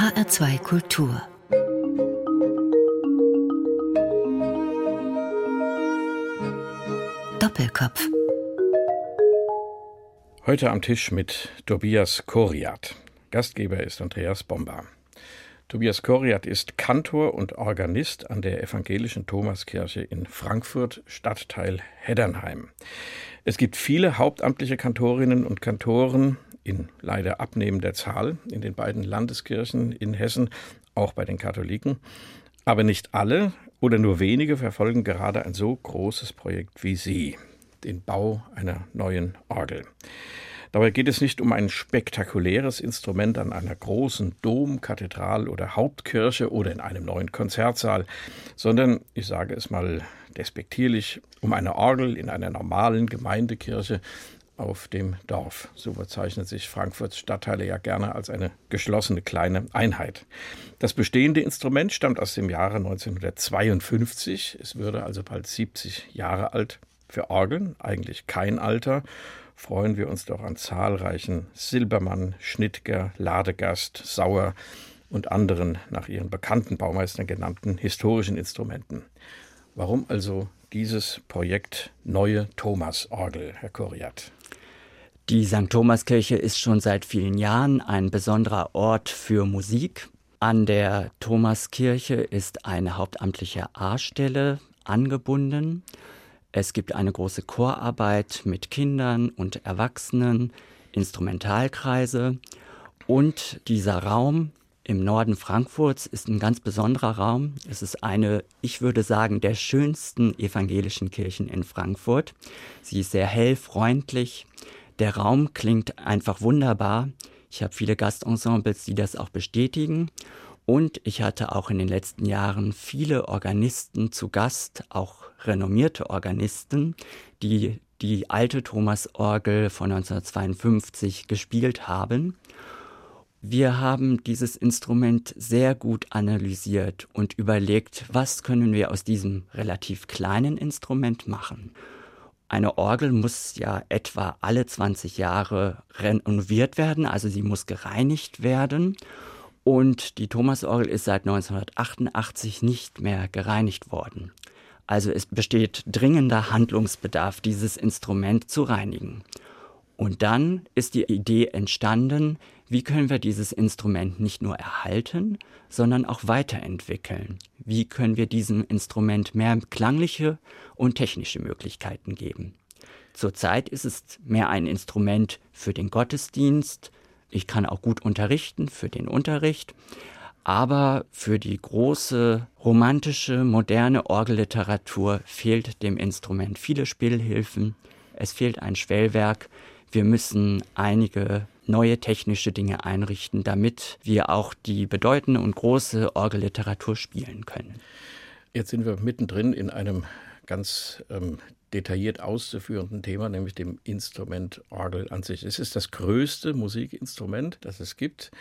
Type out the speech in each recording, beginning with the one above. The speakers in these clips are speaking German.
HR2 Kultur Doppelkopf Heute am Tisch mit Tobias Koriat. Gastgeber ist Andreas Bomba. Tobias Koriat ist Kantor und Organist an der evangelischen Thomaskirche in Frankfurt, Stadtteil Heddernheim. Es gibt viele hauptamtliche Kantorinnen und Kantoren in leider abnehmender Zahl in den beiden Landeskirchen in Hessen, auch bei den Katholiken. Aber nicht alle oder nur wenige verfolgen gerade ein so großes Projekt wie Sie, den Bau einer neuen Orgel. Dabei geht es nicht um ein spektakuläres Instrument an einer großen Dom, Kathedral oder Hauptkirche oder in einem neuen Konzertsaal, sondern, ich sage es mal despektierlich, um eine Orgel in einer normalen Gemeindekirche auf dem Dorf. So bezeichnet sich Frankfurts Stadtteile ja gerne als eine geschlossene kleine Einheit. Das bestehende Instrument stammt aus dem Jahre 1952. Es würde also bald 70 Jahre alt. Für Orgeln eigentlich kein Alter freuen wir uns doch an zahlreichen Silbermann, Schnittger, Ladegast, Sauer und anderen nach ihren bekannten Baumeistern genannten historischen Instrumenten. Warum also dieses Projekt Neue Thomasorgel, Herr Koriat? Die St. Thomaskirche ist schon seit vielen Jahren ein besonderer Ort für Musik. An der Thomaskirche ist eine hauptamtliche A-Stelle angebunden es gibt eine große Chorarbeit mit Kindern und Erwachsenen, Instrumentalkreise und dieser Raum im Norden Frankfurts ist ein ganz besonderer Raum. Es ist eine, ich würde sagen, der schönsten evangelischen Kirchen in Frankfurt. Sie ist sehr hell, freundlich. Der Raum klingt einfach wunderbar. Ich habe viele Gastensembles, die das auch bestätigen. Und ich hatte auch in den letzten Jahren viele Organisten zu Gast, auch renommierte Organisten, die die alte Thomasorgel von 1952 gespielt haben. Wir haben dieses Instrument sehr gut analysiert und überlegt, was können wir aus diesem relativ kleinen Instrument machen. Eine Orgel muss ja etwa alle 20 Jahre renoviert werden, also sie muss gereinigt werden. Und die Thomasorgel ist seit 1988 nicht mehr gereinigt worden. Also es besteht dringender Handlungsbedarf, dieses Instrument zu reinigen. Und dann ist die Idee entstanden, wie können wir dieses Instrument nicht nur erhalten, sondern auch weiterentwickeln? Wie können wir diesem Instrument mehr klangliche und technische Möglichkeiten geben? Zurzeit ist es mehr ein Instrument für den Gottesdienst. Ich kann auch gut unterrichten für den Unterricht. Aber für die große romantische, moderne Orgelliteratur fehlt dem Instrument viele Spielhilfen. Es fehlt ein Schwellwerk. Wir müssen einige neue technische Dinge einrichten, damit wir auch die bedeutende und große Orgelliteratur spielen können. Jetzt sind wir mittendrin in einem ganz ähm, detailliert auszuführenden Thema, nämlich dem Instrument Orgel an sich. Es ist das größte Musikinstrument, das es gibt.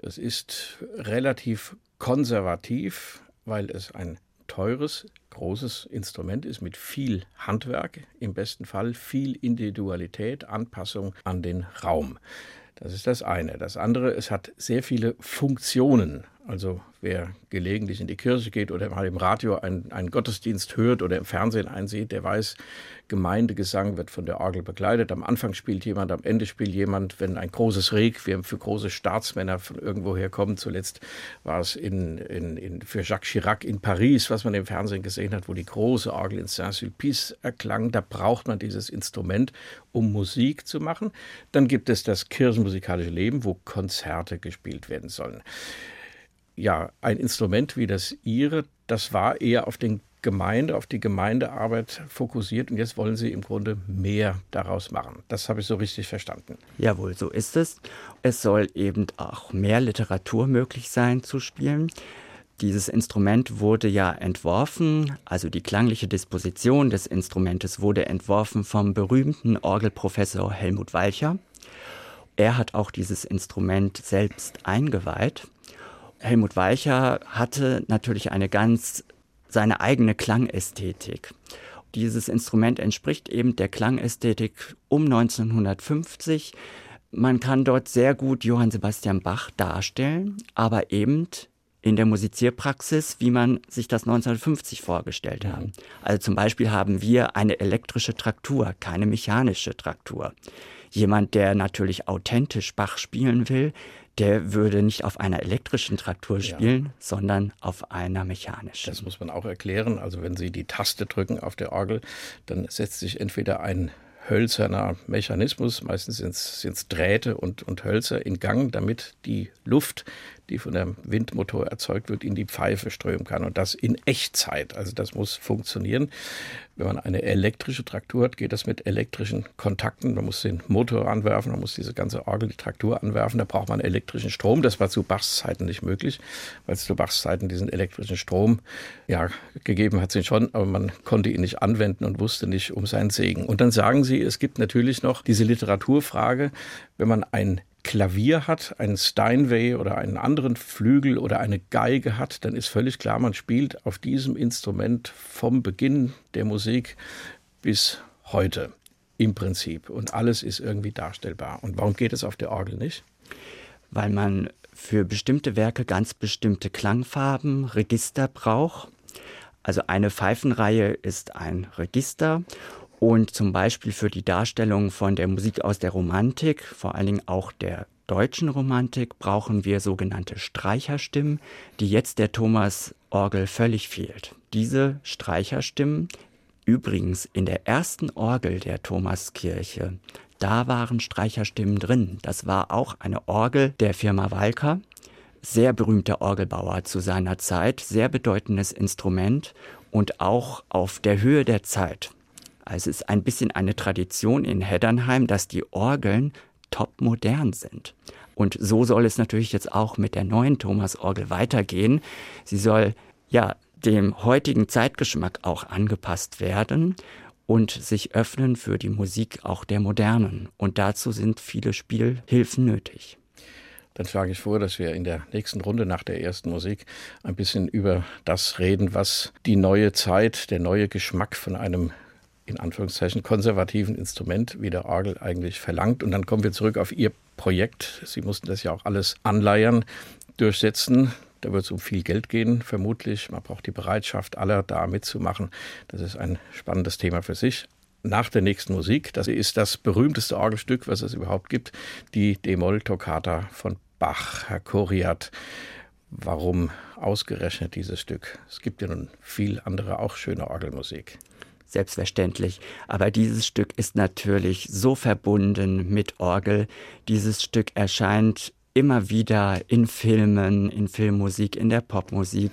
Es ist relativ konservativ, weil es ein teures, großes Instrument ist mit viel Handwerk, im besten Fall viel Individualität, Anpassung an den Raum. Das ist das eine. Das andere, es hat sehr viele Funktionen. Also wer gelegentlich in die Kirche geht oder mal im Radio einen, einen Gottesdienst hört oder im Fernsehen einsieht, der weiß, Gemeindegesang wird von der Orgel begleitet. Am Anfang spielt jemand, am Ende spielt jemand. Wenn ein großes Requiem für große Staatsmänner von irgendwoher kommt, zuletzt war es in, in, in, für Jacques Chirac in Paris, was man im Fernsehen gesehen hat, wo die große Orgel in Saint-Sulpice erklang. Da braucht man dieses Instrument, um Musik zu machen. Dann gibt es das kirchenmusikalische Leben, wo Konzerte gespielt werden sollen ja, ein Instrument wie das Ihre, das war eher auf den Gemeinde, auf die Gemeindearbeit fokussiert und jetzt wollen Sie im Grunde mehr daraus machen. Das habe ich so richtig verstanden. Jawohl, so ist es. Es soll eben auch mehr Literatur möglich sein zu spielen. Dieses Instrument wurde ja entworfen, also die klangliche Disposition des Instrumentes wurde entworfen vom berühmten Orgelprofessor Helmut Walcher. Er hat auch dieses Instrument selbst eingeweiht Helmut Weicher hatte natürlich eine ganz seine eigene Klangästhetik. Dieses Instrument entspricht eben der Klangästhetik um 1950. man kann dort sehr gut Johann Sebastian Bach darstellen, aber eben in der Musizierpraxis, wie man sich das 1950 vorgestellt hat. Mhm. Also zum Beispiel haben wir eine elektrische Traktur, keine mechanische Traktur. Jemand, der natürlich authentisch Bach spielen will, der würde nicht auf einer elektrischen Traktur spielen, ja. sondern auf einer mechanischen. Das muss man auch erklären. Also wenn Sie die Taste drücken auf der Orgel, dann setzt sich entweder ein hölzerner Mechanismus, meistens sind es Drähte und, und Hölzer in Gang, damit die Luft, die von dem Windmotor erzeugt wird, in die Pfeife strömen kann. Und das in Echtzeit. Also das muss funktionieren. Wenn man eine elektrische Traktur hat, geht das mit elektrischen Kontakten. Man muss den Motor anwerfen, man muss diese ganze Orgel, die Traktur anwerfen. Da braucht man elektrischen Strom. Das war zu Bachs Zeiten nicht möglich, weil es zu Bachs Zeiten diesen elektrischen Strom ja gegeben hat, ihn schon, aber man konnte ihn nicht anwenden und wusste nicht um seinen Segen. Und dann sagen sie, es gibt natürlich noch diese Literaturfrage, wenn man ein Klavier hat, einen Steinway oder einen anderen Flügel oder eine Geige hat, dann ist völlig klar, man spielt auf diesem Instrument vom Beginn der Musik bis heute im Prinzip. Und alles ist irgendwie darstellbar. Und warum geht es auf der Orgel nicht? Weil man für bestimmte Werke ganz bestimmte Klangfarben, Register braucht. Also eine Pfeifenreihe ist ein Register und zum Beispiel für die Darstellung von der Musik aus der Romantik, vor allen Dingen auch der deutschen Romantik, brauchen wir sogenannte Streicherstimmen, die jetzt der Thomas-Orgel völlig fehlt. Diese Streicherstimmen, übrigens in der ersten Orgel der Thomaskirche, da waren Streicherstimmen drin. Das war auch eine Orgel der Firma Walker, sehr berühmter Orgelbauer zu seiner Zeit, sehr bedeutendes Instrument und auch auf der Höhe der Zeit. Also es ist ein bisschen eine Tradition in Heddernheim, dass die Orgeln top modern sind. Und so soll es natürlich jetzt auch mit der neuen Thomas-Orgel weitergehen. Sie soll ja dem heutigen Zeitgeschmack auch angepasst werden und sich öffnen für die Musik auch der Modernen. Und dazu sind viele Spielhilfen nötig. Dann schlage ich vor, dass wir in der nächsten Runde nach der ersten Musik ein bisschen über das reden, was die neue Zeit, der neue Geschmack von einem in Anführungszeichen konservativen Instrument wie der Orgel eigentlich verlangt. Und dann kommen wir zurück auf Ihr Projekt. Sie mussten das ja auch alles anleiern, durchsetzen. Da wird es um viel Geld gehen, vermutlich. Man braucht die Bereitschaft aller, da mitzumachen. Das ist ein spannendes Thema für sich. Nach der nächsten Musik, das ist das berühmteste Orgelstück, was es überhaupt gibt, die D-Moll-Toccata von Bach, Herr Koriat. Warum ausgerechnet dieses Stück? Es gibt ja nun viel andere auch schöne Orgelmusik selbstverständlich. Aber dieses Stück ist natürlich so verbunden mit Orgel. Dieses Stück erscheint immer wieder in Filmen, in Filmmusik, in der Popmusik.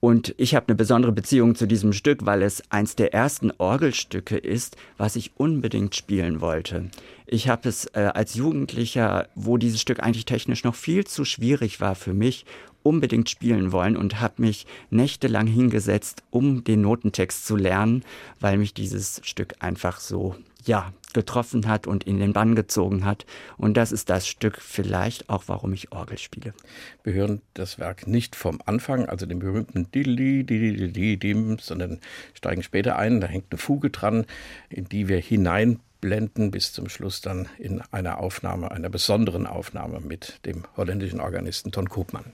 Und ich habe eine besondere Beziehung zu diesem Stück, weil es eins der ersten Orgelstücke ist, was ich unbedingt spielen wollte. Ich habe es äh, als Jugendlicher, wo dieses Stück eigentlich technisch noch viel zu schwierig war für mich, unbedingt spielen wollen und habe mich nächtelang hingesetzt, um den Notentext zu lernen, weil mich dieses Stück einfach so, ja, getroffen hat und in den Bann gezogen hat. Und das ist das Stück vielleicht auch, warum ich Orgel spiele. Wir hören das Werk nicht vom Anfang, also den berühmten sondern steigen später ein. Da hängt eine Fuge dran, in die wir hineinblenden bis zum Schluss dann in einer Aufnahme, einer besonderen Aufnahme mit dem holländischen Organisten Ton Koopmann.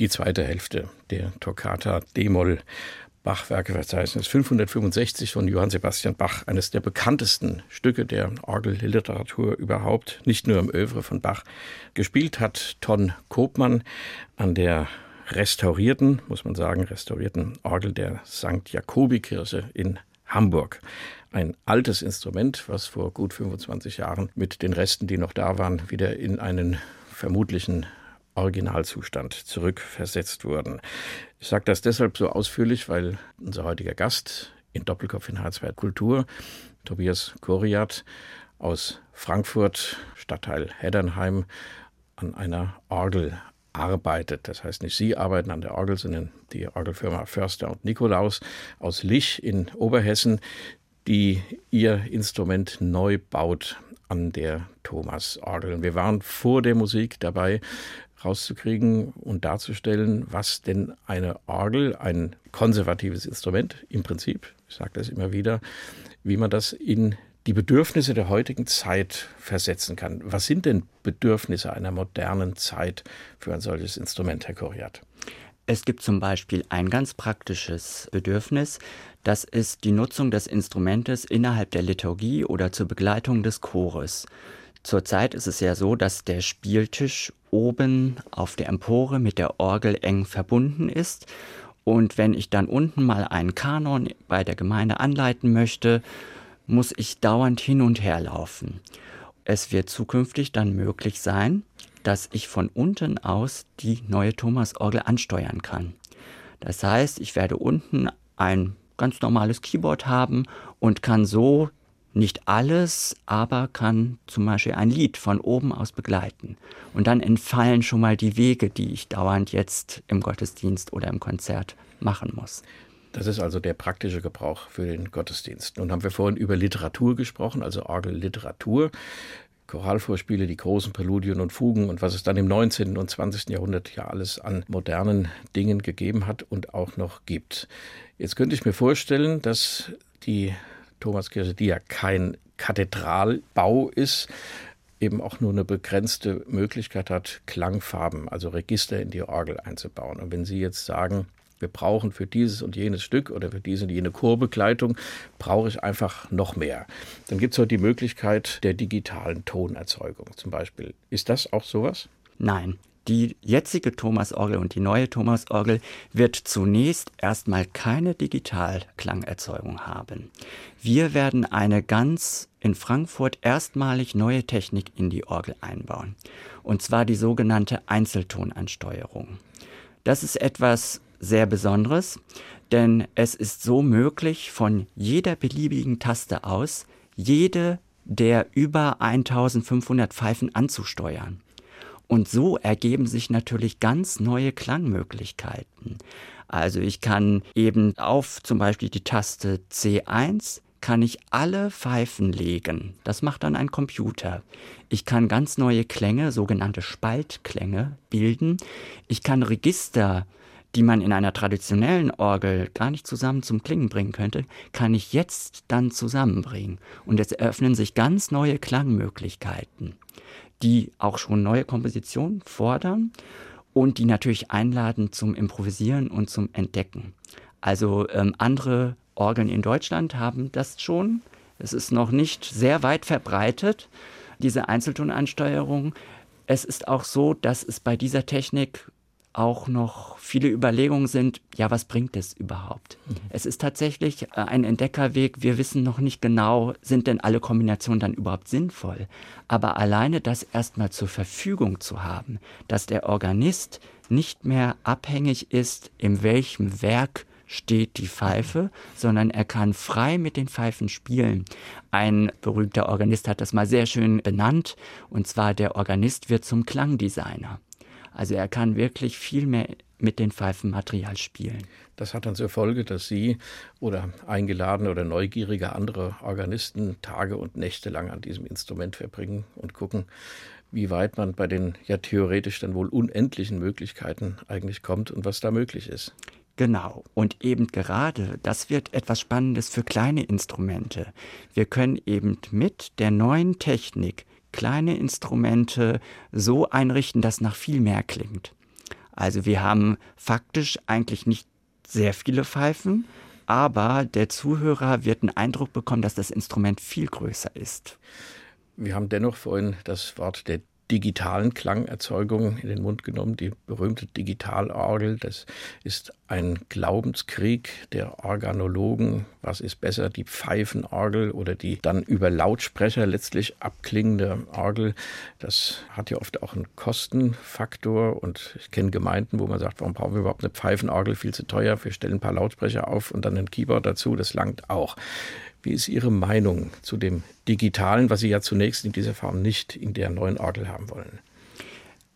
Die zweite Hälfte der Toccata D-Moll Bachwerkeverzeichnis 565 von Johann Sebastian Bach, eines der bekanntesten Stücke der Orgelliteratur überhaupt, nicht nur im Övre von Bach. Gespielt hat Ton Kopmann an der restaurierten, muss man sagen, restaurierten Orgel der St. Jakobikirche in Hamburg. Ein altes Instrument, was vor gut 25 Jahren mit den Resten, die noch da waren, wieder in einen vermutlichen Originalzustand zurückversetzt wurden. Ich sage das deshalb so ausführlich, weil unser heutiger Gast in Doppelkopf in H2 Kultur, Tobias Koriat aus Frankfurt, Stadtteil Heddernheim, an einer Orgel arbeitet. Das heißt nicht Sie arbeiten an der Orgel, sondern die Orgelfirma Förster und Nikolaus aus Lich in Oberhessen, die ihr Instrument neu baut an der Thomas-Orgel. Wir waren vor der Musik dabei, rauszukriegen und darzustellen, was denn eine Orgel, ein konservatives Instrument im Prinzip, ich sage das immer wieder, wie man das in die Bedürfnisse der heutigen Zeit versetzen kann. Was sind denn Bedürfnisse einer modernen Zeit für ein solches Instrument, Herr Koriat? Es gibt zum Beispiel ein ganz praktisches Bedürfnis, das ist die Nutzung des Instrumentes innerhalb der Liturgie oder zur Begleitung des Chores. Zurzeit ist es ja so, dass der Spieltisch oben auf der Empore mit der Orgel eng verbunden ist. Und wenn ich dann unten mal einen Kanon bei der Gemeinde anleiten möchte, muss ich dauernd hin und her laufen. Es wird zukünftig dann möglich sein, dass ich von unten aus die neue Thomas-Orgel ansteuern kann. Das heißt, ich werde unten ein ganz normales Keyboard haben und kann so nicht alles, aber kann zum Beispiel ein Lied von oben aus begleiten. Und dann entfallen schon mal die Wege, die ich dauernd jetzt im Gottesdienst oder im Konzert machen muss. Das ist also der praktische Gebrauch für den Gottesdienst. Nun haben wir vorhin über Literatur gesprochen, also Orgelliteratur. Choralvorspiele, die großen Präludien und Fugen und was es dann im 19. und 20. Jahrhundert ja alles an modernen Dingen gegeben hat und auch noch gibt. Jetzt könnte ich mir vorstellen, dass die Thomaskirche, die ja kein Kathedralbau ist, eben auch nur eine begrenzte Möglichkeit hat, Klangfarben, also Register in die Orgel einzubauen. Und wenn Sie jetzt sagen, wir brauchen für dieses und jenes Stück oder für diese und jene Chorbegleitung, brauche ich einfach noch mehr. Dann gibt es heute die Möglichkeit der digitalen Tonerzeugung zum Beispiel. Ist das auch sowas? Nein, die jetzige Thomasorgel und die neue Thomasorgel wird zunächst erstmal keine Digitalklangerzeugung haben. Wir werden eine ganz in Frankfurt erstmalig neue Technik in die Orgel einbauen. Und zwar die sogenannte Einzeltonansteuerung. Das ist etwas sehr Besonderes, denn es ist so möglich, von jeder beliebigen Taste aus jede der über 1500 Pfeifen anzusteuern. Und so ergeben sich natürlich ganz neue Klangmöglichkeiten. Also ich kann eben auf zum Beispiel die Taste C1 kann ich alle Pfeifen legen. Das macht dann ein Computer. Ich kann ganz neue Klänge, sogenannte Spaltklänge, bilden. Ich kann Register, die man in einer traditionellen Orgel gar nicht zusammen zum Klingen bringen könnte, kann ich jetzt dann zusammenbringen. Und es eröffnen sich ganz neue Klangmöglichkeiten die auch schon neue Kompositionen fordern und die natürlich einladen zum Improvisieren und zum Entdecken. Also ähm, andere Orgeln in Deutschland haben das schon. Es ist noch nicht sehr weit verbreitet, diese Einzeltonansteuerung. Es ist auch so, dass es bei dieser Technik auch noch viele Überlegungen sind, ja, was bringt es überhaupt? Mhm. Es ist tatsächlich äh, ein Entdeckerweg. Wir wissen noch nicht genau, sind denn alle Kombinationen dann überhaupt sinnvoll? Aber alleine das erstmal zur Verfügung zu haben, dass der Organist nicht mehr abhängig ist, in welchem Werk steht die Pfeife, sondern er kann frei mit den Pfeifen spielen. Ein berühmter Organist hat das mal sehr schön benannt, und zwar der Organist wird zum Klangdesigner. Also er kann wirklich viel mehr mit den Pfeifenmaterial spielen. Das hat dann zur Folge, dass Sie oder eingeladene oder neugierige andere Organisten Tage und Nächte lang an diesem Instrument verbringen und gucken, wie weit man bei den ja theoretisch dann wohl unendlichen Möglichkeiten eigentlich kommt und was da möglich ist. Genau. Und eben gerade, das wird etwas Spannendes für kleine Instrumente. Wir können eben mit der neuen Technik kleine Instrumente so einrichten, dass nach viel mehr klingt. Also wir haben faktisch eigentlich nicht sehr viele Pfeifen, aber der Zuhörer wird einen Eindruck bekommen, dass das Instrument viel größer ist. Wir haben dennoch vorhin das Wort der digitalen Klangerzeugung in den Mund genommen, die berühmte Digitalorgel. Das ist ein Glaubenskrieg der Organologen. Was ist besser, die Pfeifenorgel oder die dann über Lautsprecher letztlich abklingende Orgel? Das hat ja oft auch einen Kostenfaktor und ich kenne Gemeinden, wo man sagt, warum brauchen wir überhaupt eine Pfeifenorgel? Viel zu teuer. Wir stellen ein paar Lautsprecher auf und dann ein Keyboard dazu. Das langt auch. Wie ist Ihre Meinung zu dem Digitalen, was Sie ja zunächst in dieser Form nicht in der neuen Orgel haben wollen?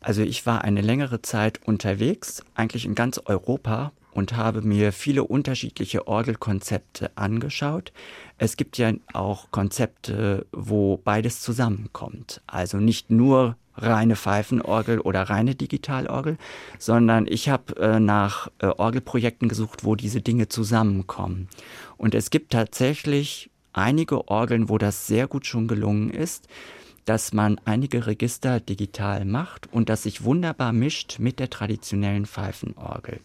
Also ich war eine längere Zeit unterwegs, eigentlich in ganz Europa und habe mir viele unterschiedliche Orgelkonzepte angeschaut. Es gibt ja auch Konzepte, wo beides zusammenkommt. Also nicht nur reine Pfeifenorgel oder reine Digitalorgel, sondern ich habe äh, nach äh, Orgelprojekten gesucht, wo diese Dinge zusammenkommen. Und es gibt tatsächlich einige Orgeln, wo das sehr gut schon gelungen ist, dass man einige Register digital macht und das sich wunderbar mischt mit der traditionellen Pfeifenorgel.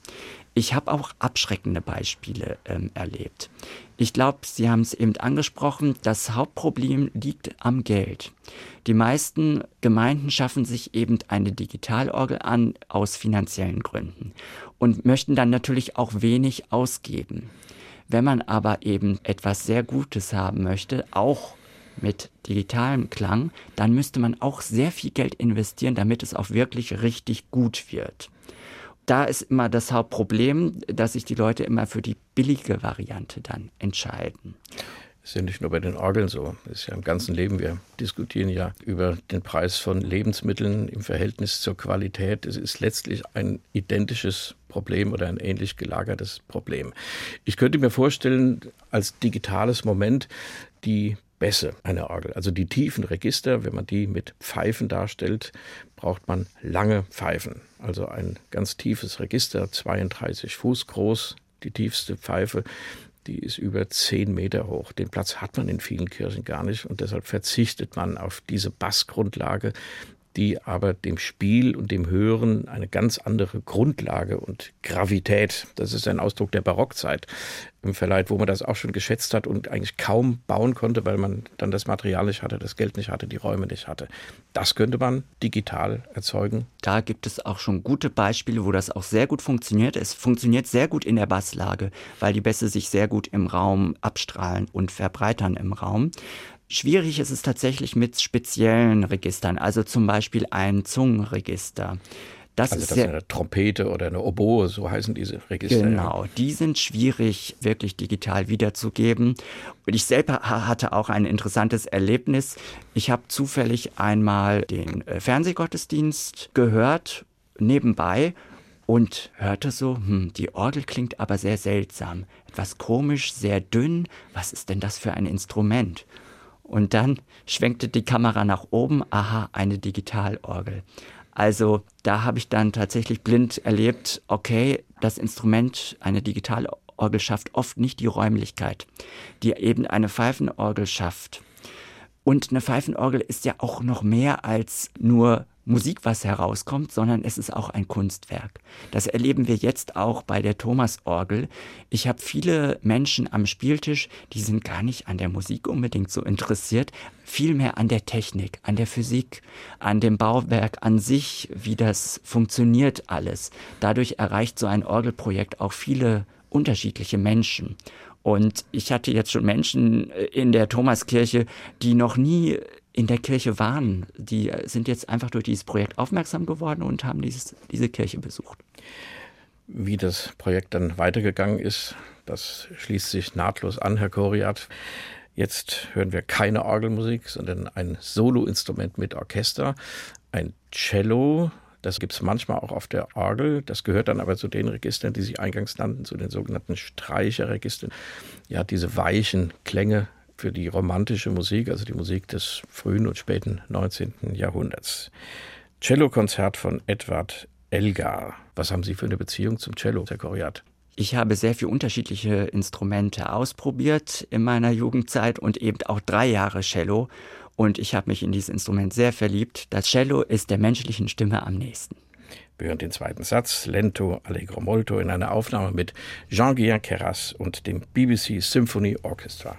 Ich habe auch abschreckende Beispiele ähm, erlebt. Ich glaube, Sie haben es eben angesprochen, das Hauptproblem liegt am Geld. Die meisten Gemeinden schaffen sich eben eine Digitalorgel an aus finanziellen Gründen und möchten dann natürlich auch wenig ausgeben. Wenn man aber eben etwas sehr Gutes haben möchte, auch mit digitalem Klang, dann müsste man auch sehr viel Geld investieren, damit es auch wirklich richtig gut wird. Da ist immer das Hauptproblem, dass sich die Leute immer für die billige Variante dann entscheiden. Das ist ja nicht nur bei den Orgeln so. Das ist ja im ganzen Leben. Wir diskutieren ja über den Preis von Lebensmitteln im Verhältnis zur Qualität. Es ist letztlich ein identisches Problem oder ein ähnlich gelagertes Problem. Ich könnte mir vorstellen, als digitales Moment die Bässe einer Orgel. Also die tiefen Register, wenn man die mit Pfeifen darstellt, braucht man lange Pfeifen. Also ein ganz tiefes Register, 32 Fuß groß, die tiefste Pfeife die ist über zehn Meter hoch. Den Platz hat man in vielen Kirchen gar nicht und deshalb verzichtet man auf diese Bassgrundlage, die aber dem Spiel und dem Hören eine ganz andere Grundlage und Gravität, das ist ein Ausdruck der Barockzeit, verleiht, wo man das auch schon geschätzt hat und eigentlich kaum bauen konnte, weil man dann das Material nicht hatte, das Geld nicht hatte, die Räume nicht hatte. Das könnte man digital erzeugen. Da gibt es auch schon gute Beispiele, wo das auch sehr gut funktioniert. Es funktioniert sehr gut in der Basslage, weil die Bässe sich sehr gut im Raum abstrahlen und verbreitern im Raum. Schwierig ist es tatsächlich mit speziellen Registern, also zum Beispiel ein Zungenregister. Das also ist das ist eine Trompete oder eine Oboe, so heißen diese Register. Genau, die sind schwierig wirklich digital wiederzugeben. Und ich selber hatte auch ein interessantes Erlebnis. Ich habe zufällig einmal den äh, Fernsehgottesdienst gehört, nebenbei, und hörte so, hm, die Orgel klingt aber sehr seltsam, etwas komisch, sehr dünn. Was ist denn das für ein Instrument? Und dann schwenkte die Kamera nach oben, aha, eine Digitalorgel. Also da habe ich dann tatsächlich blind erlebt, okay, das Instrument, eine Digitalorgel schafft oft nicht die Räumlichkeit, die eben eine Pfeifenorgel schafft. Und eine Pfeifenorgel ist ja auch noch mehr als nur Musik, was herauskommt, sondern es ist auch ein Kunstwerk. Das erleben wir jetzt auch bei der Thomas-Orgel. Ich habe viele Menschen am Spieltisch, die sind gar nicht an der Musik unbedingt so interessiert, vielmehr an der Technik, an der Physik, an dem Bauwerk an sich, wie das funktioniert alles. Dadurch erreicht so ein Orgelprojekt auch viele unterschiedliche Menschen. Und ich hatte jetzt schon Menschen in der Thomaskirche, die noch nie in der Kirche waren. Die sind jetzt einfach durch dieses Projekt aufmerksam geworden und haben dieses, diese Kirche besucht. Wie das Projekt dann weitergegangen ist, das schließt sich nahtlos an, Herr Koriat. Jetzt hören wir keine Orgelmusik, sondern ein Soloinstrument mit Orchester, ein Cello. Das gibt es manchmal auch auf der Orgel. Das gehört dann aber zu den Registern, die Sie eingangs nannten, zu den sogenannten Streicherregistern. Ja, diese weichen Klänge für die romantische Musik, also die Musik des frühen und späten 19. Jahrhunderts. Cellokonzert von Edward Elgar. Was haben Sie für eine Beziehung zum Cello, Herr Koriat? Ich habe sehr viele unterschiedliche Instrumente ausprobiert in meiner Jugendzeit und eben auch drei Jahre Cello. Und ich habe mich in dieses Instrument sehr verliebt. Das Cello ist der menschlichen Stimme am nächsten. Wir hören den zweiten Satz, Lento Allegro Molto, in einer Aufnahme mit Jean-Guillain Keras und dem BBC Symphony Orchestra.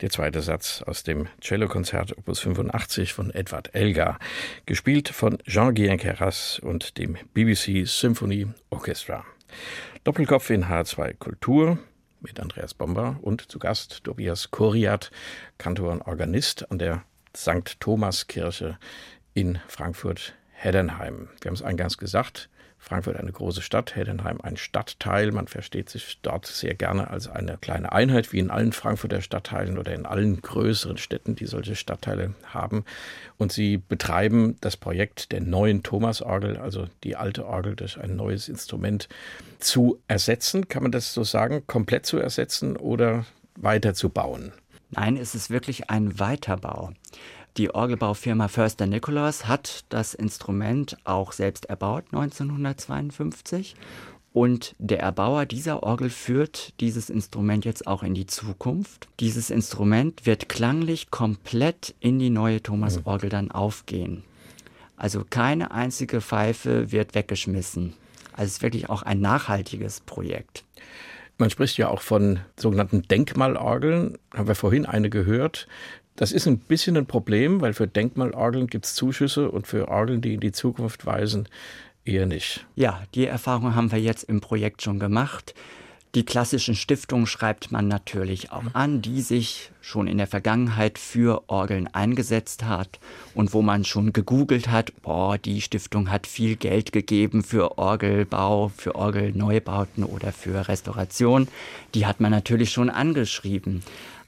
Der zweite Satz aus dem Cellokonzert Opus 85 von Edward Elgar, gespielt von Jean-Guillain Keras und dem BBC Symphony Orchestra. Doppelkopf in H2 Kultur mit Andreas Bomber und zu Gast Tobias Koriat, Kantor und Organist an der St. Thomas Kirche in Frankfurt-Heddernheim. Wir haben es eingangs gesagt, Frankfurt eine große Stadt, Heidenheim ein Stadtteil. Man versteht sich dort sehr gerne als eine kleine Einheit, wie in allen Frankfurter Stadtteilen oder in allen größeren Städten, die solche Stadtteile haben. Und sie betreiben das Projekt der neuen Thomasorgel, also die alte Orgel durch ein neues Instrument zu ersetzen. Kann man das so sagen, komplett zu ersetzen oder weiterzubauen? Nein, es ist wirklich ein Weiterbau. Die Orgelbaufirma Förster Nicholas hat das Instrument auch selbst erbaut 1952 und der Erbauer dieser Orgel führt dieses Instrument jetzt auch in die Zukunft. Dieses Instrument wird klanglich komplett in die neue Thomas-Orgel dann aufgehen. Also keine einzige Pfeife wird weggeschmissen. Also es ist wirklich auch ein nachhaltiges Projekt. Man spricht ja auch von sogenannten Denkmalorgeln. Haben wir vorhin eine gehört. Das ist ein bisschen ein Problem, weil für Denkmalorgeln gibt es Zuschüsse und für Orgeln, die in die Zukunft weisen, eher nicht. Ja, die Erfahrung haben wir jetzt im Projekt schon gemacht. Die klassischen Stiftungen schreibt man natürlich auch an, die sich schon in der Vergangenheit für Orgeln eingesetzt hat und wo man schon gegoogelt hat, boah, die Stiftung hat viel Geld gegeben für Orgelbau, für Orgelneubauten oder für Restauration. Die hat man natürlich schon angeschrieben.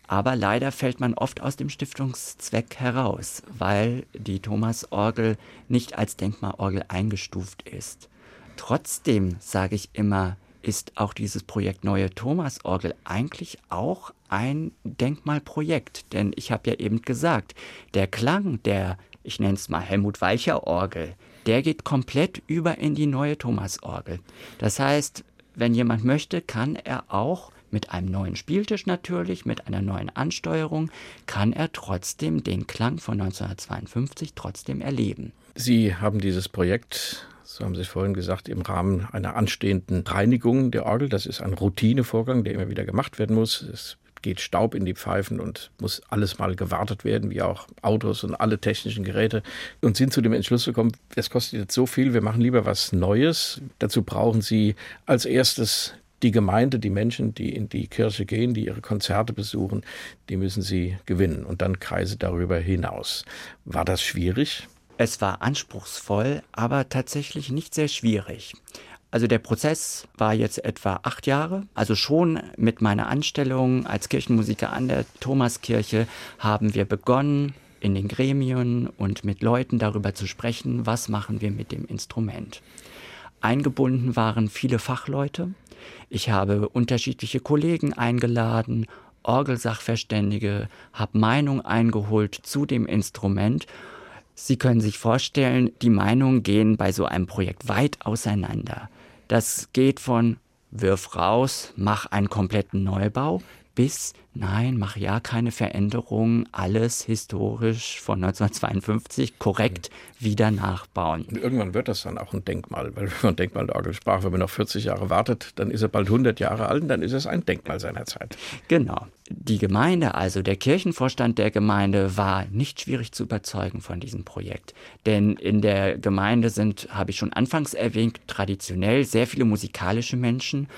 Aber leider fällt man oft aus dem Stiftungszweck heraus, weil die Thomasorgel nicht als Denkmalorgel eingestuft ist. Trotzdem sage ich immer, ist auch dieses Projekt Neue Thomasorgel eigentlich auch ein Denkmalprojekt. Denn ich habe ja eben gesagt, der Klang der, ich nenne es mal Helmut Weicher Orgel, der geht komplett über in die neue Thomasorgel. Das heißt, wenn jemand möchte, kann er auch mit einem neuen Spieltisch natürlich, mit einer neuen Ansteuerung, kann er trotzdem den Klang von 1952 trotzdem erleben. Sie haben dieses Projekt so haben Sie es vorhin gesagt, im Rahmen einer anstehenden Reinigung der Orgel. Das ist ein Routinevorgang, der immer wieder gemacht werden muss. Es geht Staub in die Pfeifen und muss alles mal gewartet werden, wie auch Autos und alle technischen Geräte. Und sind zu dem Entschluss gekommen, das kostet jetzt so viel, wir machen lieber was Neues. Dazu brauchen Sie als erstes die Gemeinde, die Menschen, die in die Kirche gehen, die ihre Konzerte besuchen, die müssen sie gewinnen und dann Kreise darüber hinaus. War das schwierig? Es war anspruchsvoll, aber tatsächlich nicht sehr schwierig. Also der Prozess war jetzt etwa acht Jahre. Also schon mit meiner Anstellung als Kirchenmusiker an der Thomaskirche haben wir begonnen, in den Gremien und mit Leuten darüber zu sprechen, was machen wir mit dem Instrument. Eingebunden waren viele Fachleute, ich habe unterschiedliche Kollegen eingeladen, Orgelsachverständige, habe Meinung eingeholt zu dem Instrument. Sie können sich vorstellen, die Meinungen gehen bei so einem Projekt weit auseinander. Das geht von wirf raus, mach einen kompletten Neubau bis nein, mach ja keine Veränderungen, alles historisch von 1952 korrekt wieder nachbauen. Und irgendwann wird das dann auch ein Denkmal, weil wenn man Denkmalorgel sprach, wenn man noch 40 Jahre wartet, dann ist er bald 100 Jahre alt und dann ist es ein Denkmal seiner Zeit. Genau. Die Gemeinde, also der Kirchenvorstand der Gemeinde, war nicht schwierig zu überzeugen von diesem Projekt. Denn in der Gemeinde sind, habe ich schon anfangs erwähnt, traditionell sehr viele musikalische Menschen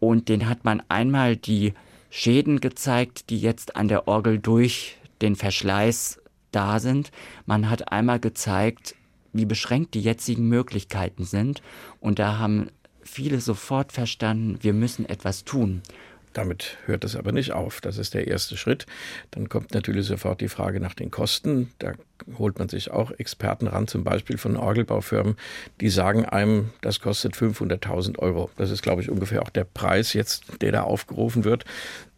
und den hat man einmal die Schäden gezeigt, die jetzt an der Orgel durch den Verschleiß da sind. Man hat einmal gezeigt, wie beschränkt die jetzigen Möglichkeiten sind. Und da haben viele sofort verstanden, wir müssen etwas tun. Damit hört es aber nicht auf. Das ist der erste Schritt. Dann kommt natürlich sofort die Frage nach den Kosten. Da holt man sich auch Experten ran, zum Beispiel von Orgelbaufirmen, die sagen einem, das kostet 500.000 Euro. Das ist, glaube ich, ungefähr auch der Preis jetzt, der da aufgerufen wird.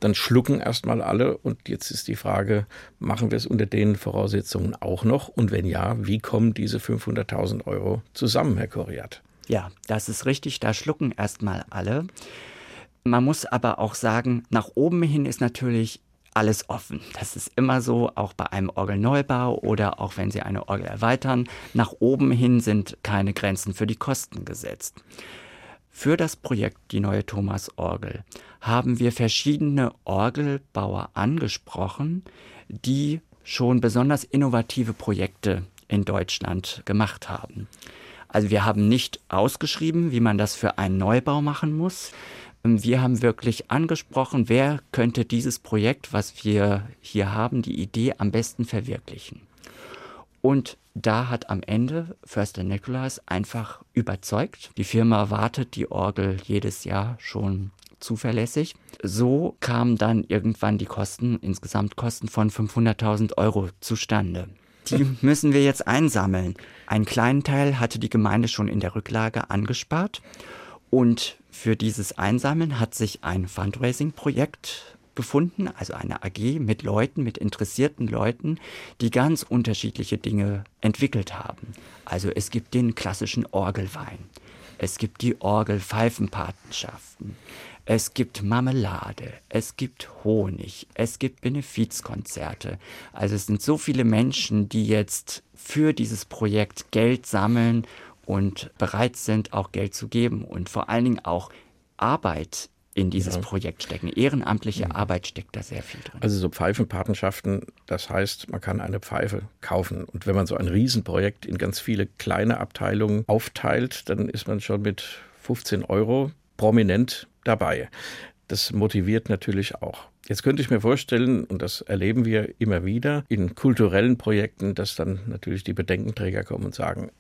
Dann schlucken erstmal alle und jetzt ist die Frage, machen wir es unter den Voraussetzungen auch noch? Und wenn ja, wie kommen diese 500.000 Euro zusammen, Herr Koriat? Ja, das ist richtig. Da schlucken erstmal alle. Man muss aber auch sagen, nach oben hin ist natürlich alles offen. Das ist immer so, auch bei einem Orgelneubau oder auch wenn Sie eine Orgel erweitern. Nach oben hin sind keine Grenzen für die Kosten gesetzt. Für das Projekt Die neue Thomas-Orgel haben wir verschiedene Orgelbauer angesprochen, die schon besonders innovative Projekte in Deutschland gemacht haben. Also wir haben nicht ausgeschrieben, wie man das für einen Neubau machen muss. Wir haben wirklich angesprochen, wer könnte dieses Projekt, was wir hier haben, die Idee am besten verwirklichen. Und da hat am Ende Förster Nikolaus einfach überzeugt. Die Firma wartet die Orgel jedes Jahr schon zuverlässig. So kamen dann irgendwann die Kosten, insgesamt Kosten von 500.000 Euro zustande. Die müssen wir jetzt einsammeln. Einen kleinen Teil hatte die Gemeinde schon in der Rücklage angespart. Und für dieses Einsammeln hat sich ein Fundraising-Projekt gefunden, also eine AG mit Leuten, mit interessierten Leuten, die ganz unterschiedliche Dinge entwickelt haben. Also es gibt den klassischen Orgelwein, es gibt die Orgelpfeifenpatenschaften, es gibt Marmelade, es gibt Honig, es gibt Benefizkonzerte. Also es sind so viele Menschen, die jetzt für dieses Projekt Geld sammeln und bereit sind, auch Geld zu geben und vor allen Dingen auch Arbeit in dieses ja. Projekt stecken. Ehrenamtliche ja. Arbeit steckt da sehr viel drin. Also so Pfeifenpatenschaften, das heißt, man kann eine Pfeife kaufen. Und wenn man so ein Riesenprojekt in ganz viele kleine Abteilungen aufteilt, dann ist man schon mit 15 Euro prominent dabei. Das motiviert natürlich auch. Jetzt könnte ich mir vorstellen, und das erleben wir immer wieder in kulturellen Projekten, dass dann natürlich die Bedenkenträger kommen und sagen,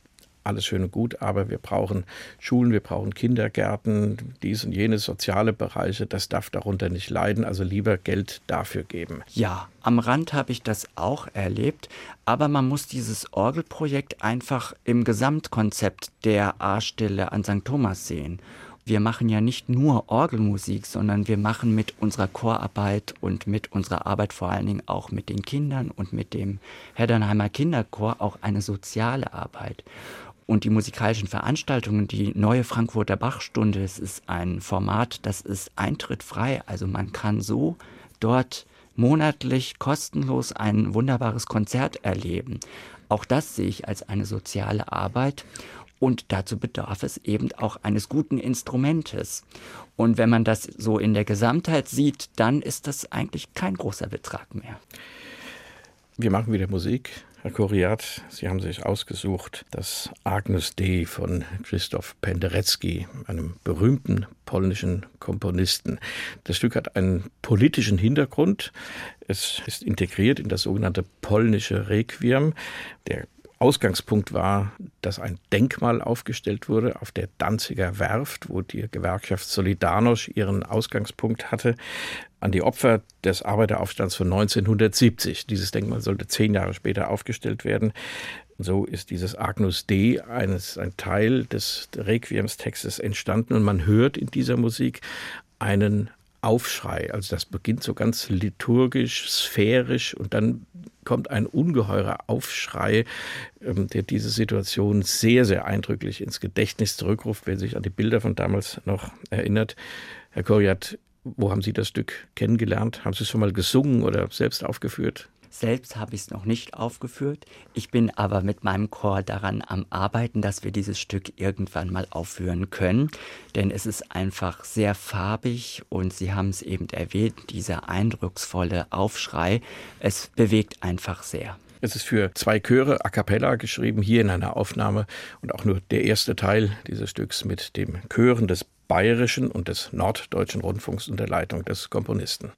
alles schön und gut, aber wir brauchen Schulen, wir brauchen Kindergärten, dies und jene soziale Bereiche, das darf darunter nicht leiden, also lieber Geld dafür geben. Ja, am Rand habe ich das auch erlebt, aber man muss dieses Orgelprojekt einfach im Gesamtkonzept der A-Stelle an St. Thomas sehen wir machen ja nicht nur Orgelmusik, sondern wir machen mit unserer Chorarbeit und mit unserer Arbeit vor allen Dingen auch mit den Kindern und mit dem Heddernheimer Kinderchor auch eine soziale Arbeit. Und die musikalischen Veranstaltungen, die neue Frankfurter Bachstunde, es ist ein Format, das ist eintrittfrei. Also man kann so dort monatlich kostenlos ein wunderbares Konzert erleben. Auch das sehe ich als eine soziale Arbeit. Und dazu bedarf es eben auch eines guten Instrumentes. Und wenn man das so in der Gesamtheit sieht, dann ist das eigentlich kein großer Betrag mehr. Wir machen wieder Musik. Herr Koriat, Sie haben sich ausgesucht das Agnus Dei von Christoph Penderecki, einem berühmten polnischen Komponisten. Das Stück hat einen politischen Hintergrund. Es ist integriert in das sogenannte polnische Requiem. Der Ausgangspunkt war, dass ein Denkmal aufgestellt wurde auf der Danziger Werft, wo die Gewerkschaft Solidarność ihren Ausgangspunkt hatte, an die Opfer des Arbeiteraufstands von 1970. Dieses Denkmal sollte zehn Jahre später aufgestellt werden. So ist dieses Agnus Dei eines, ein Teil des Requiemstextes entstanden und man hört in dieser Musik einen Aufschrei. Also das beginnt so ganz liturgisch, sphärisch und dann kommt ein ungeheurer Aufschrei, ähm, der diese Situation sehr, sehr eindrücklich ins Gedächtnis zurückruft, wer sich an die Bilder von damals noch erinnert. Herr Koriat, wo haben Sie das Stück kennengelernt? Haben Sie es schon mal gesungen oder selbst aufgeführt? Selbst habe ich es noch nicht aufgeführt. Ich bin aber mit meinem Chor daran am Arbeiten, dass wir dieses Stück irgendwann mal aufführen können. Denn es ist einfach sehr farbig und Sie haben es eben erwähnt, dieser eindrucksvolle Aufschrei. Es bewegt einfach sehr. Es ist für zwei Chöre a cappella geschrieben, hier in einer Aufnahme und auch nur der erste Teil dieses Stücks mit dem Chören des Bayerischen und des Norddeutschen Rundfunks unter Leitung des Komponisten.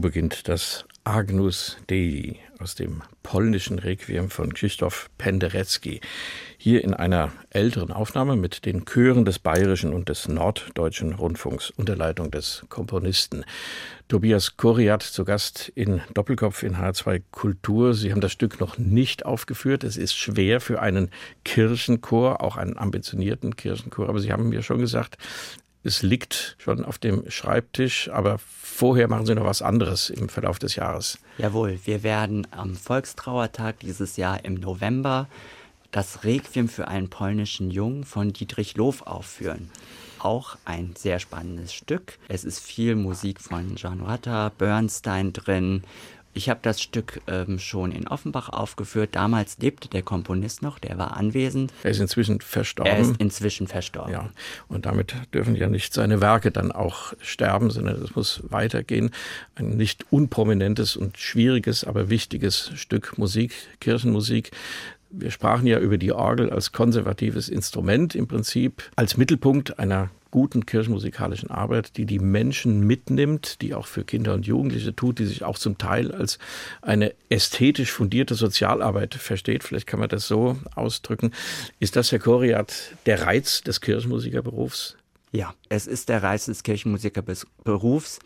Beginnt das Agnus Dei aus dem polnischen Requiem von Krzysztof Penderecki. Hier in einer älteren Aufnahme mit den Chören des Bayerischen und des Norddeutschen Rundfunks unter Leitung des Komponisten. Tobias Koriat zu Gast in Doppelkopf in H2 Kultur. Sie haben das Stück noch nicht aufgeführt. Es ist schwer für einen Kirchenchor, auch einen ambitionierten Kirchenchor. Aber Sie haben mir schon gesagt, es liegt schon auf dem Schreibtisch, aber vorher machen Sie noch was anderes im Verlauf des Jahres. Jawohl, wir werden am Volkstrauertag dieses Jahr im November das Requiem für einen polnischen Jungen von Dietrich Lof aufführen. Auch ein sehr spannendes Stück. Es ist viel Musik von John Rutter, Bernstein drin ich habe das Stück ähm, schon in Offenbach aufgeführt. Damals lebte der Komponist noch, der war anwesend. Er ist inzwischen verstorben. Er ist inzwischen verstorben. Ja, und damit dürfen ja nicht seine Werke dann auch sterben, sondern es muss weitergehen. Ein nicht unprominentes und schwieriges, aber wichtiges Stück Musik, Kirchenmusik, wir sprachen ja über die Orgel als konservatives Instrument im Prinzip, als Mittelpunkt einer guten kirchenmusikalischen Arbeit, die die Menschen mitnimmt, die auch für Kinder und Jugendliche tut, die sich auch zum Teil als eine ästhetisch fundierte Sozialarbeit versteht. Vielleicht kann man das so ausdrücken. Ist das, Herr Koriat, der Reiz des Kirchenmusikerberufs? Ja, es ist der Reiz des Kirchenmusikerberufs,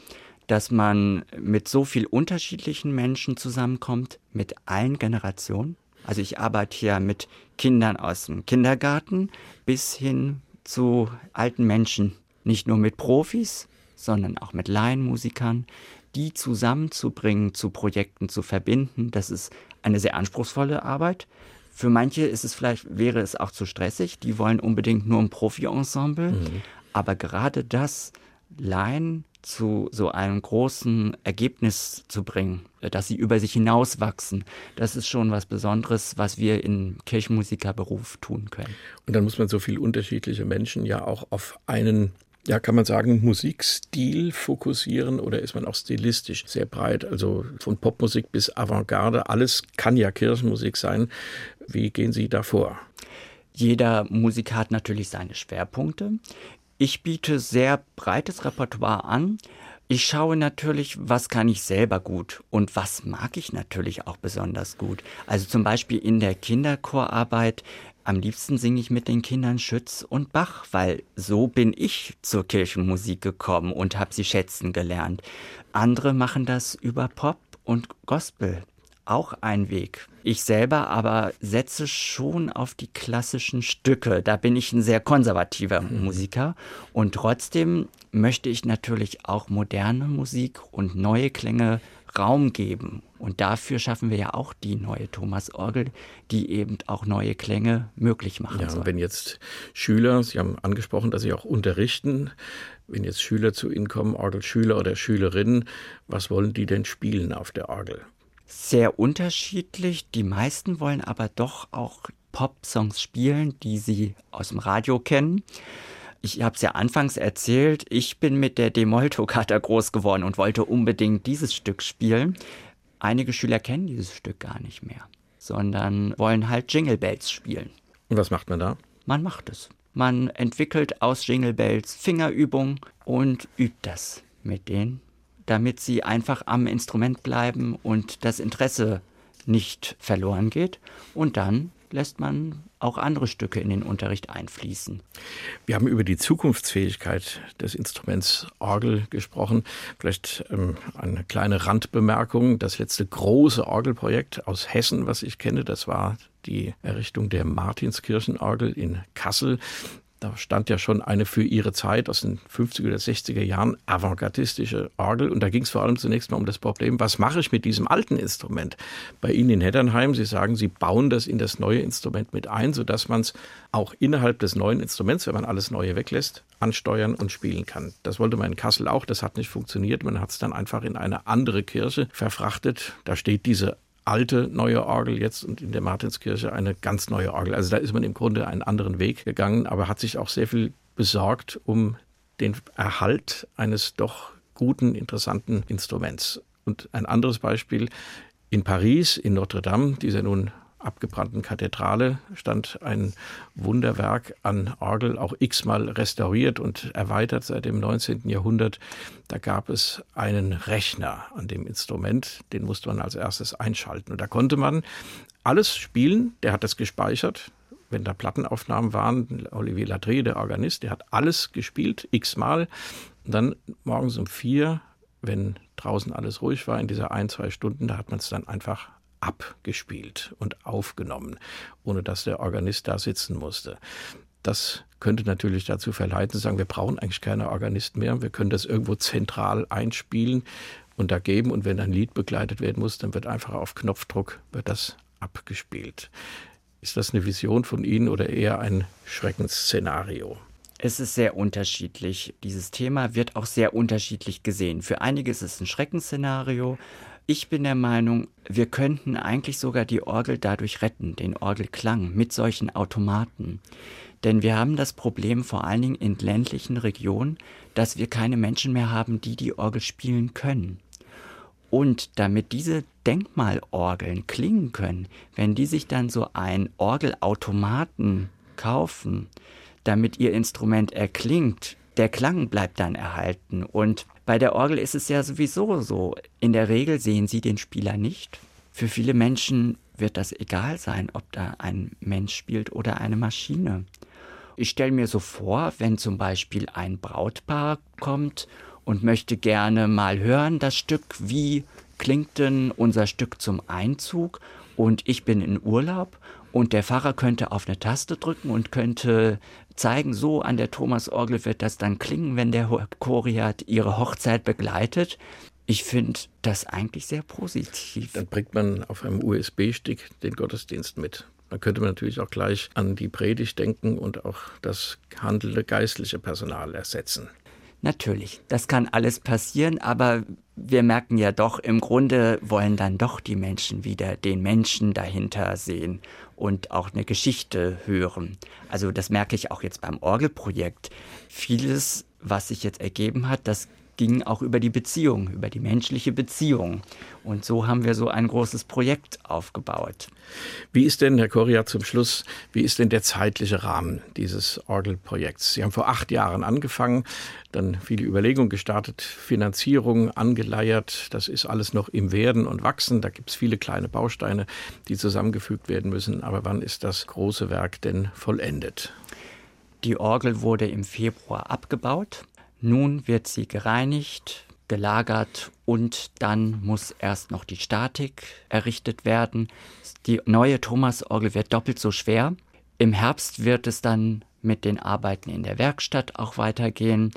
dass man mit so viel unterschiedlichen Menschen zusammenkommt, mit allen Generationen. Also ich arbeite hier mit Kindern aus dem Kindergarten bis hin zu alten Menschen, nicht nur mit Profis, sondern auch mit Laienmusikern, die zusammenzubringen, zu Projekten zu verbinden. Das ist eine sehr anspruchsvolle Arbeit. Für manche ist es vielleicht, wäre es auch zu stressig. Die wollen unbedingt nur ein Profi-Ensemble. Mhm. Aber gerade das Laien zu so einem großen Ergebnis zu bringen, dass sie über sich hinauswachsen. Das ist schon was Besonderes, was wir im Kirchenmusikerberuf tun können. Und dann muss man so viele unterschiedliche Menschen ja auch auf einen ja, kann man sagen, Musikstil fokussieren oder ist man auch stilistisch sehr breit? Also von Popmusik bis Avantgarde, alles kann ja Kirchenmusik sein. Wie gehen Sie da vor? Jeder Musiker hat natürlich seine Schwerpunkte. Ich biete sehr breites Repertoire an. Ich schaue natürlich, was kann ich selber gut und was mag ich natürlich auch besonders gut. Also zum Beispiel in der Kinderchorarbeit. Am liebsten singe ich mit den Kindern Schütz und Bach, weil so bin ich zur Kirchenmusik gekommen und habe sie schätzen gelernt. Andere machen das über Pop und Gospel auch ein Weg. Ich selber aber setze schon auf die klassischen Stücke. Da bin ich ein sehr konservativer mhm. Musiker. Und trotzdem möchte ich natürlich auch moderne Musik und neue Klänge Raum geben. Und dafür schaffen wir ja auch die neue Thomas-Orgel, die eben auch neue Klänge möglich machen ja, soll. Wenn jetzt Schüler, Sie haben angesprochen, dass Sie auch unterrichten, wenn jetzt Schüler zu Ihnen kommen, Orgelschüler oder Schülerinnen, was wollen die denn spielen auf der Orgel? Sehr unterschiedlich. Die meisten wollen aber doch auch Pop-Songs spielen, die sie aus dem Radio kennen. Ich habe es ja anfangs erzählt, ich bin mit der Demolto-Kata groß geworden und wollte unbedingt dieses Stück spielen. Einige Schüler kennen dieses Stück gar nicht mehr, sondern wollen halt Jingle Bells spielen. Und was macht man da? Man macht es. Man entwickelt aus Jingle Bells Fingerübungen und übt das mit denen damit sie einfach am Instrument bleiben und das Interesse nicht verloren geht. Und dann lässt man auch andere Stücke in den Unterricht einfließen. Wir haben über die Zukunftsfähigkeit des Instruments Orgel gesprochen. Vielleicht ähm, eine kleine Randbemerkung. Das letzte große Orgelprojekt aus Hessen, was ich kenne, das war die Errichtung der Martinskirchenorgel in Kassel da stand ja schon eine für ihre Zeit aus den 50er oder 60er Jahren avantgardistische Orgel. Und da ging es vor allem zunächst mal um das Problem, was mache ich mit diesem alten Instrument? Bei Ihnen in Heddernheim, Sie sagen, Sie bauen das in das neue Instrument mit ein, sodass man es auch innerhalb des neuen Instruments, wenn man alles Neue weglässt, ansteuern und spielen kann. Das wollte man in Kassel auch, das hat nicht funktioniert. Man hat es dann einfach in eine andere Kirche verfrachtet. Da steht diese alte neue Orgel jetzt und in der Martinskirche eine ganz neue Orgel. Also da ist man im Grunde einen anderen Weg gegangen, aber hat sich auch sehr viel besorgt um den Erhalt eines doch guten, interessanten Instruments. Und ein anderes Beispiel in Paris, in Notre Dame, die ist ja nun abgebrannten Kathedrale stand ein Wunderwerk an Orgel, auch x-mal restauriert und erweitert seit dem 19. Jahrhundert. Da gab es einen Rechner an dem Instrument, den musste man als erstes einschalten. Und da konnte man alles spielen, der hat das gespeichert, wenn da Plattenaufnahmen waren, Olivier Ladré, der Organist, der hat alles gespielt, x-mal. Und dann morgens um vier, wenn draußen alles ruhig war, in dieser ein, zwei Stunden, da hat man es dann einfach abgespielt und aufgenommen, ohne dass der Organist da sitzen musste. Das könnte natürlich dazu verleiten, zu sagen, wir brauchen eigentlich keine Organisten mehr, wir können das irgendwo zentral einspielen und da geben und wenn ein Lied begleitet werden muss, dann wird einfach auf Knopfdruck wird das abgespielt. Ist das eine Vision von Ihnen oder eher ein Schreckensszenario? Es ist sehr unterschiedlich. Dieses Thema wird auch sehr unterschiedlich gesehen. Für einige ist es ein Schreckensszenario. Ich bin der Meinung, wir könnten eigentlich sogar die Orgel dadurch retten, den Orgelklang mit solchen Automaten. Denn wir haben das Problem vor allen Dingen in ländlichen Regionen, dass wir keine Menschen mehr haben, die die Orgel spielen können. Und damit diese Denkmalorgeln klingen können, wenn die sich dann so ein Orgelautomaten kaufen, damit ihr Instrument erklingt, der Klang bleibt dann erhalten. Und bei der Orgel ist es ja sowieso so. In der Regel sehen sie den Spieler nicht. Für viele Menschen wird das egal sein, ob da ein Mensch spielt oder eine Maschine. Ich stelle mir so vor, wenn zum Beispiel ein Brautpaar kommt und möchte gerne mal hören, das Stück, wie klingt denn unser Stück zum Einzug und ich bin in Urlaub und der Pfarrer könnte auf eine Taste drücken und könnte zeigen, so an der Thomasorgel wird das dann klingen, wenn der Choriat ihre Hochzeit begleitet. Ich finde das eigentlich sehr positiv. Dann bringt man auf einem USB-Stick den Gottesdienst mit. Dann könnte man natürlich auch gleich an die Predigt denken und auch das handelnde geistliche Personal ersetzen. Natürlich, das kann alles passieren, aber wir merken ja doch, im Grunde wollen dann doch die Menschen wieder den Menschen dahinter sehen und auch eine Geschichte hören. Also das merke ich auch jetzt beim Orgelprojekt. Vieles, was sich jetzt ergeben hat, das ging auch über die Beziehung, über die menschliche Beziehung. Und so haben wir so ein großes Projekt aufgebaut. Wie ist denn, Herr Koria, zum Schluss, wie ist denn der zeitliche Rahmen dieses Orgelprojekts? Sie haben vor acht Jahren angefangen, dann viele Überlegungen gestartet, Finanzierung angeleiert. Das ist alles noch im Werden und Wachsen. Da gibt es viele kleine Bausteine, die zusammengefügt werden müssen. Aber wann ist das große Werk denn vollendet? Die Orgel wurde im Februar abgebaut. Nun wird sie gereinigt, gelagert und dann muss erst noch die Statik errichtet werden. Die neue Thomasorgel wird doppelt so schwer. Im Herbst wird es dann mit den Arbeiten in der Werkstatt auch weitergehen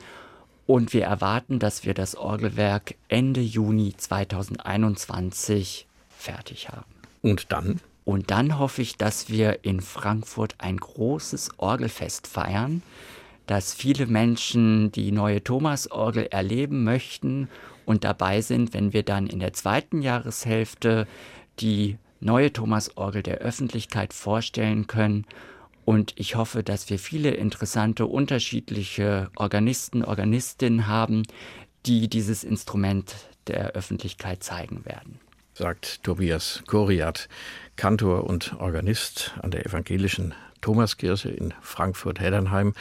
und wir erwarten, dass wir das Orgelwerk Ende Juni 2021 fertig haben. Und dann? Und dann hoffe ich, dass wir in Frankfurt ein großes Orgelfest feiern dass viele Menschen die neue Thomasorgel erleben möchten und dabei sind, wenn wir dann in der zweiten Jahreshälfte die neue Thomasorgel der Öffentlichkeit vorstellen können. Und ich hoffe, dass wir viele interessante, unterschiedliche Organisten, Organistinnen haben, die dieses Instrument der Öffentlichkeit zeigen werden. Sagt Tobias Koriat, Kantor und Organist an der Evangelischen Thomaskirche in Frankfurt-Heddernheim.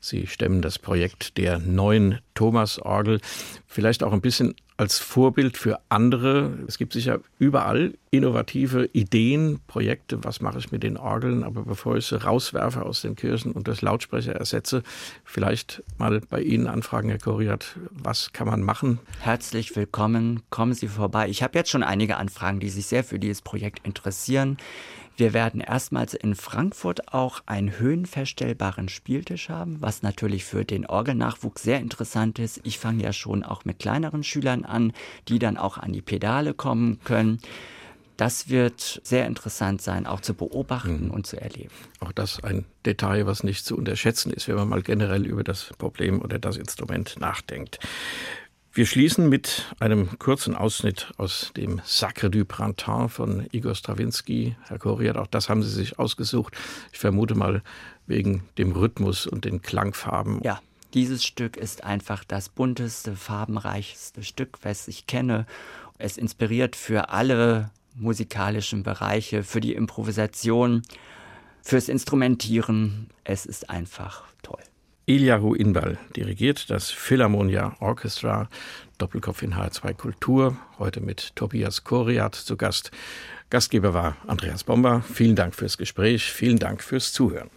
Sie stemmen das Projekt der neuen Thomasorgel. Vielleicht auch ein bisschen als Vorbild für andere. Es gibt sicher überall innovative Ideen, Projekte, was mache ich mit den Orgeln, aber bevor ich sie rauswerfe aus den Kirchen und durch Lautsprecher ersetze, vielleicht mal bei Ihnen anfragen, Herr Koriat, was kann man machen? Herzlich willkommen, kommen Sie vorbei. Ich habe jetzt schon einige Anfragen, die sich sehr für dieses Projekt interessieren. Wir werden erstmals in Frankfurt auch einen höhenverstellbaren Spieltisch haben, was natürlich für den Orgelnachwuchs sehr interessant ist. Ich fange ja schon auch mit kleineren Schülern an, die dann auch an die Pedale kommen können. Das wird sehr interessant sein, auch zu beobachten mhm. und zu erleben. Auch das ein Detail, was nicht zu unterschätzen ist, wenn man mal generell über das Problem oder das Instrument nachdenkt. Wir schließen mit einem kurzen Ausschnitt aus dem Sacre du Printemps von Igor Strawinski. Herr Koriat, auch das haben Sie sich ausgesucht. Ich vermute mal wegen dem Rhythmus und den Klangfarben. Ja, dieses Stück ist einfach das bunteste, farbenreichste Stück, was ich kenne. Es inspiriert für alle musikalischen Bereiche, für die Improvisation, fürs Instrumentieren. Es ist einfach toll. Ilyahu Inbal dirigiert das Philharmonia Orchestra, Doppelkopf in H2 Kultur, heute mit Tobias Koriat zu Gast. Gastgeber war Andreas Bomber. Vielen Dank fürs Gespräch, vielen Dank fürs Zuhören.